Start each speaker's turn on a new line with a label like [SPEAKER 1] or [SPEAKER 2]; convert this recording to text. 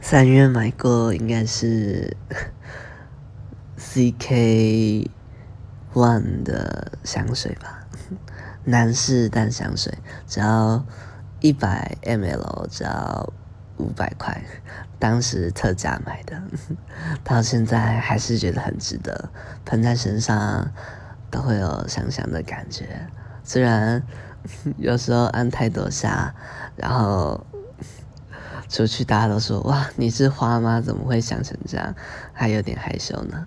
[SPEAKER 1] 三月买过，应该是 CK One 的香水吧，男士淡香水，只要一百 ml，只要五百块，当时特价买的，到现在还是觉得很值得，喷在身上都会有香香的感觉，虽然有时候按太多下，然后。出去大家都说哇，你是花吗？怎么会想成这样？还有点害羞呢。